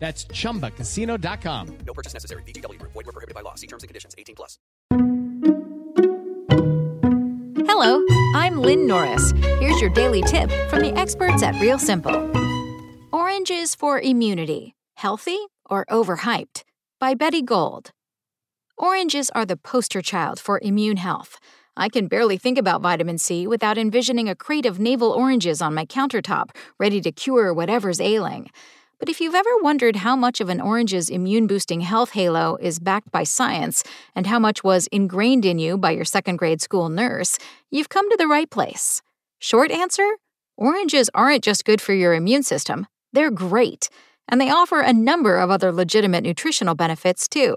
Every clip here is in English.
That's chumbacasino.com. No purchase necessary. VGW Group. Void were prohibited by law. See terms and conditions. 18 plus. Hello, I'm Lynn Norris. Here's your daily tip from the experts at Real Simple. Oranges for immunity, healthy or overhyped? By Betty Gold. Oranges are the poster child for immune health. I can barely think about vitamin C without envisioning a crate of navel oranges on my countertop, ready to cure whatever's ailing. But if you've ever wondered how much of an orange's immune boosting health halo is backed by science and how much was ingrained in you by your second grade school nurse, you've come to the right place. Short answer oranges aren't just good for your immune system, they're great. And they offer a number of other legitimate nutritional benefits, too.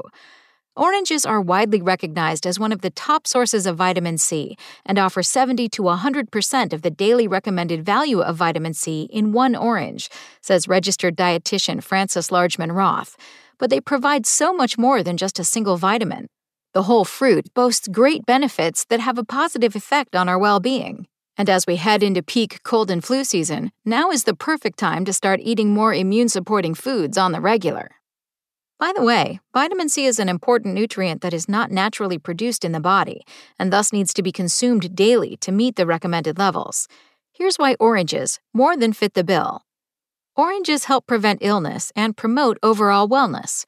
Oranges are widely recognized as one of the top sources of vitamin C and offer 70 to 100% of the daily recommended value of vitamin C in one orange, says registered dietitian Frances Largeman Roth. But they provide so much more than just a single vitamin. The whole fruit boasts great benefits that have a positive effect on our well being. And as we head into peak cold and flu season, now is the perfect time to start eating more immune supporting foods on the regular. By the way, vitamin C is an important nutrient that is not naturally produced in the body and thus needs to be consumed daily to meet the recommended levels. Here's why oranges more than fit the bill. Oranges help prevent illness and promote overall wellness.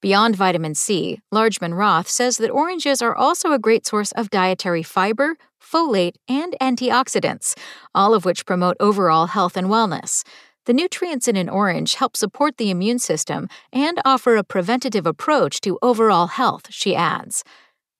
Beyond vitamin C, Largeman Roth says that oranges are also a great source of dietary fiber, folate, and antioxidants, all of which promote overall health and wellness. The nutrients in an orange help support the immune system and offer a preventative approach to overall health, she adds.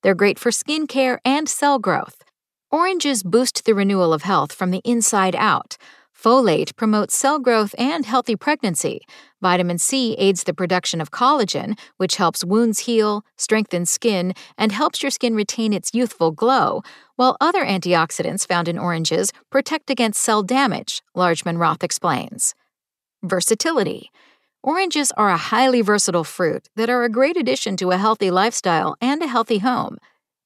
They're great for skin care and cell growth. Oranges boost the renewal of health from the inside out. Folate promotes cell growth and healthy pregnancy. Vitamin C aids the production of collagen, which helps wounds heal, strengthens skin, and helps your skin retain its youthful glow, while other antioxidants found in oranges protect against cell damage, Largeman Roth explains. Versatility. Oranges are a highly versatile fruit that are a great addition to a healthy lifestyle and a healthy home.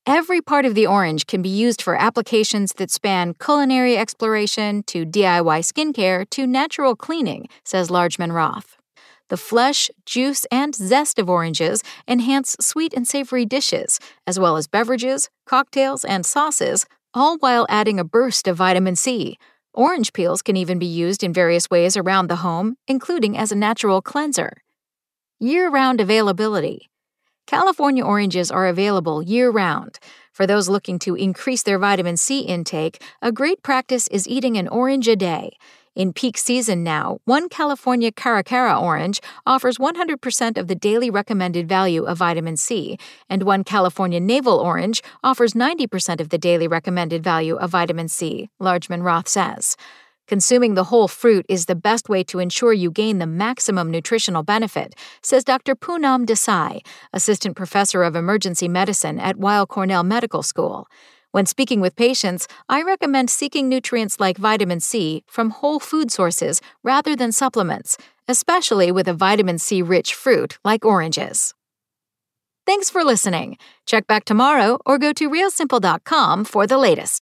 Every part of the orange can be used for applications that span culinary exploration to DIY skincare to natural cleaning, says Largeman Roth. The flesh, juice, and zest of oranges enhance sweet and savory dishes, as well as beverages, cocktails, and sauces, all while adding a burst of vitamin C. Orange peels can even be used in various ways around the home, including as a natural cleanser. Year round availability. California oranges are available year round. For those looking to increase their vitamin C intake, a great practice is eating an orange a day. In peak season now, one California Caracara orange offers 100% of the daily recommended value of vitamin C, and one California Navel orange offers 90% of the daily recommended value of vitamin C, Largeman Roth says. Consuming the whole fruit is the best way to ensure you gain the maximum nutritional benefit, says Dr. Poonam Desai, assistant professor of emergency medicine at Weill Cornell Medical School. When speaking with patients, I recommend seeking nutrients like vitamin C from whole food sources rather than supplements, especially with a vitamin C rich fruit like oranges. Thanks for listening. Check back tomorrow or go to realsimple.com for the latest.